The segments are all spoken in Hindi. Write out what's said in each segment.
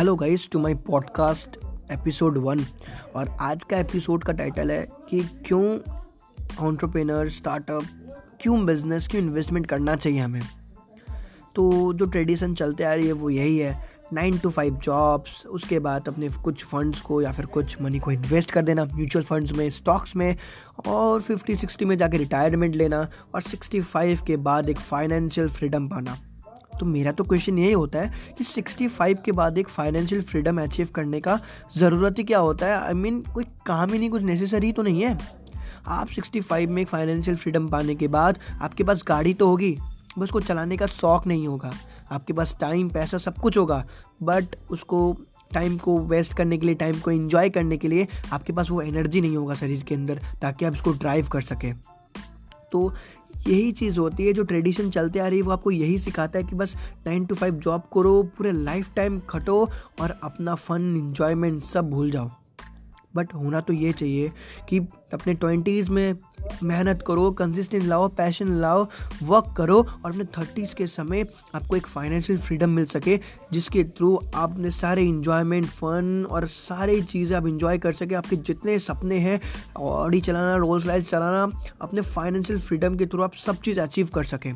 Hello guys to my podcast episode one और आज का एपिसोड का टाइटल है कि क्यों ऑन्टरप्रेनर स्टार्टअप क्यों बिज़नेस क्यों इन्वेस्टमेंट करना चाहिए हमें? तो जो ट्रेडिशन चलते आ रही है वो यही है। नाइन टू फाइव जॉब्स उसके बाद अपने कुछ फंड्स को या फिर कुछ मनी को इन्वेस्ट कर देना म्यूचुअल फंड्स में स्टॉक्स में, और फिफ्टी सिक्सटी में जाके रिटायरमेंट लेना, और सिक्सटी फाइव के बाद एक फाइनेंशियल फ्रीडम पाना। तो मेरा तो क्वेश्चन यही होता है कि 65 के बाद एक फाइनेंशियल फ्रीडम अचीव करने का ज़रूरत ही क्या होता है? आई I मीन mean, कोई काम ही नहीं कुछ नेसेसरी तो नहीं है? आप 65 में एक फाइनेंशियल फ्रीडम पाने के बाद आपके पास गाड़ी तो होगी बस को चलाने का शौक नहीं होगा। आपके पास टाइम पैसा सब कुछ होगा बट उसको टाइम को वेस्ट करने के लिए टाइम को इन्जॉय करने के लिए आपके पास वो एनर्जी नहीं होगा शरीर के अंदर ताकि आप इसको ड्राइव कर सकें। तो यही चीज़ होती है जो ट्रेडिशन चलते आ रही है, वो आपको यही सिखाता है कि बस नाइन टू फाइव जॉब करो, पूरे लाइफ टाइम खटो और अपना फन इन्जॉयमेंट सब भूल जाओ। बट होना तो ये चाहिए कि अपने ट्वेंटीज़ में मेहनत करो कंसिस्टेंस लाओ पैशन लाओ वर्क करो और अपने थर्टीज़ के समय आपको एक फाइनेंशियल फ्रीडम मिल सके, जिसके थ्रू आप अपने सारे इंजॉयमेंट फन और सारी चीज़ें आप इंजॉय कर सके। आपके जितने सपने हैं ऑडी चलाना रोल्स लाइज चलाना, अपने फाइनेंशियल फ्रीडम के थ्रू आप सब चीज़ अचीव कर सकें।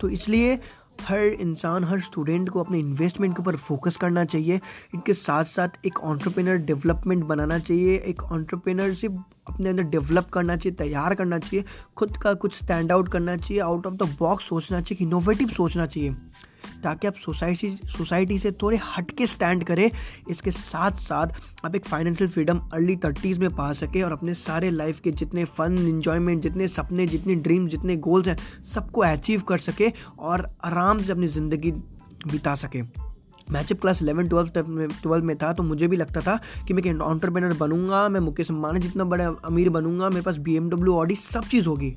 तो इसलिए हर इंसान, हर स्टूडेंट को अपने इन्वेस्टमेंट के ऊपर फोकस करना चाहिए। इनके साथ साथ एक ऑन्टरप्रेनर डेवलपमेंट बनाना चाहिए। एक ऑन्टरप्रेनरशिप अपने अंदर डेवलप करना चाहिए, तैयार करना चाहिए। खुद का कुछ स्टैंड आउट करना चाहिए आउट ऑफ़ द बॉक्स सोचना चाहिए इनोवेटिव सोचना चाहिए। ताकि आप सोसाइटी सोसाइटी से थोड़े हट के स्टैंड करें। इसके साथ साथ आप एक फाइनेंशियल फ्रीडम अर्ली थर्टीज़ में पा सके और अपने सारे लाइफ के जितने फन इन्जॉयमेंट जितने सपने, जितने ड्रीम जितने गोल्स हैं, सबको अचीव कर सके और आराम से अपनी ज़िंदगी बिता सके। मैं जब क्लास इलेवन ट्वेल्थ ट्वेल्थ में था तो मुझे भी लगता था कि मैं एक ऑन्टरप्रेनर बनूँगा, मैं मुकेश अम्बानी जितना बड़ा अमीर बनूँगा, मेरे पास बी एमडब्ल्यू ऑडी सब चीज़ होगी।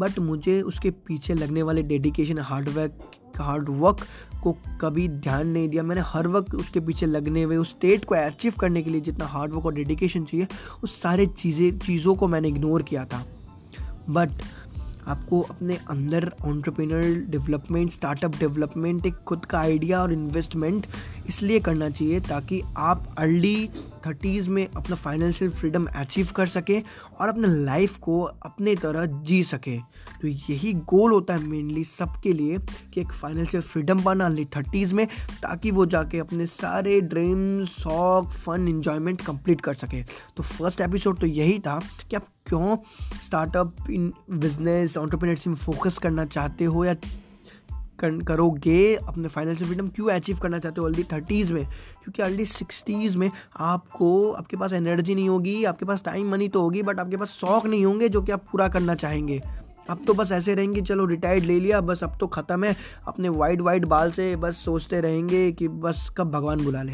बट मुझे उसके पीछे लगने वाले डेडिकेशन हार्डवर्क हार्डवर्क को कभी ध्यान नहीं दिया। मैंने हर वक्त उसके पीछे लगने हुए, उस स्टेट को अचीव करने के लिए जितना हार्डवर्क और डेडिकेशन चाहिए, उस सारे चीज़ें, चीज़ों को मैंने इग्नोर किया था। बट आपको अपने अंदर ऑन्टरप्रेनर डेवलपमेंट स्टार्टअप डेवलपमेंट एक खुद का आइडिया और इन्वेस्टमेंट इसलिए करना चाहिए ताकि आप अर्ली थर्टीज़ में अपना फाइनेंशियल फ्रीडम अचीव कर सकें और अपने लाइफ को अपने तरह जी सकें। तो यही गोल होता है मेनली सबके लिए कि एक फाइनेंशियल फ्रीडम पाना अर्ली थर्टीज़ में ताकि वो जाके अपने सारे ड्रीम शौक फन इन्जॉयमेंट कंप्लीट कर सके। तो फ़र्स्ट एपिसोड तो यही था कि आप क्यों स्टार्टअप इन बिज़नेस ऑन्टरप्रीनरशिप में फोकस करना चाहते हो या करोगे अपने फाइनेंशियल फ्रीडम क्यों अचीव करना चाहते हो अर्ली थर्टीज़ में? क्योंकि अर्ली सिक्सटीज़ में आपको, आपके पास एनर्जी नहीं होगी, आपके पास टाइम मनी तो होगी बट आपके पास शौक नहीं होंगे जो कि आप पूरा करना चाहेंगे। अब तो बस ऐसे रहेंगे, चलो रिटायर्ड ले लिया, बस अब तो ख़त्म है। अपने वाइट वाइट बाल से बस सोचते रहेंगे कि बस कब भगवान बुला ले।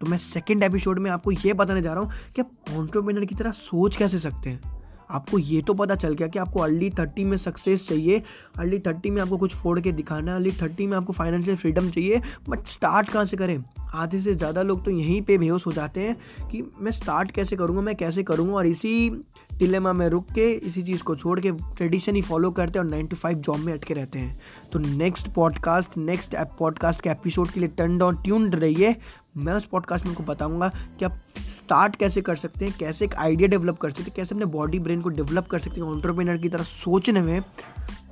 तो मैं सेकेंड एपिसोड में आपको ये बताने जा रहा हूँ कि आप ऑन्टरप्रेनर की तरह सोच कैसे सकते हैं? आपको ये तो पता चल गया कि आपको अर्ली थर्टी में सक्सेस चाहिए अर्ली थर्टी में आपको कुछ फोड़ के दिखाना है अर्ली थर्टी में आपको फाइनेंशियल फ्रीडम चाहिए बट स्टार्ट कहाँ से करें? आधे से ज़्यादा लोग तो यहीं पे बेहोश हो जाते हैं कि मैं स्टार्ट कैसे करूँगा, मैं कैसे करूँगा? और इसी डिलेमा में रुक के, इसी चीज़ को छोड़ के ट्रेडिशन ही फॉलो करते हैं और नाइन टू फाइव जॉब में अटके रहते हैं। तो नेक्स्ट पॉडकास्ट नेक्स्ट पॉडकास्ट के एपिसोड के लिए टर्न ऑन ट्यून्ड रहिए। मैं उस पॉडकास्ट में उनको बताऊँगा कि आप स्टार्ट कैसे कर सकते हैं, कैसे एक आइडिया डेवलप कर सकते हैं, कैसे अपने बॉडी ब्रेन को डेवलप कर सकते हैं ऑन्टरप्रेनर की तरह सोचने में।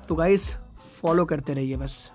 तो गाइस फॉलो करते रहिए बस।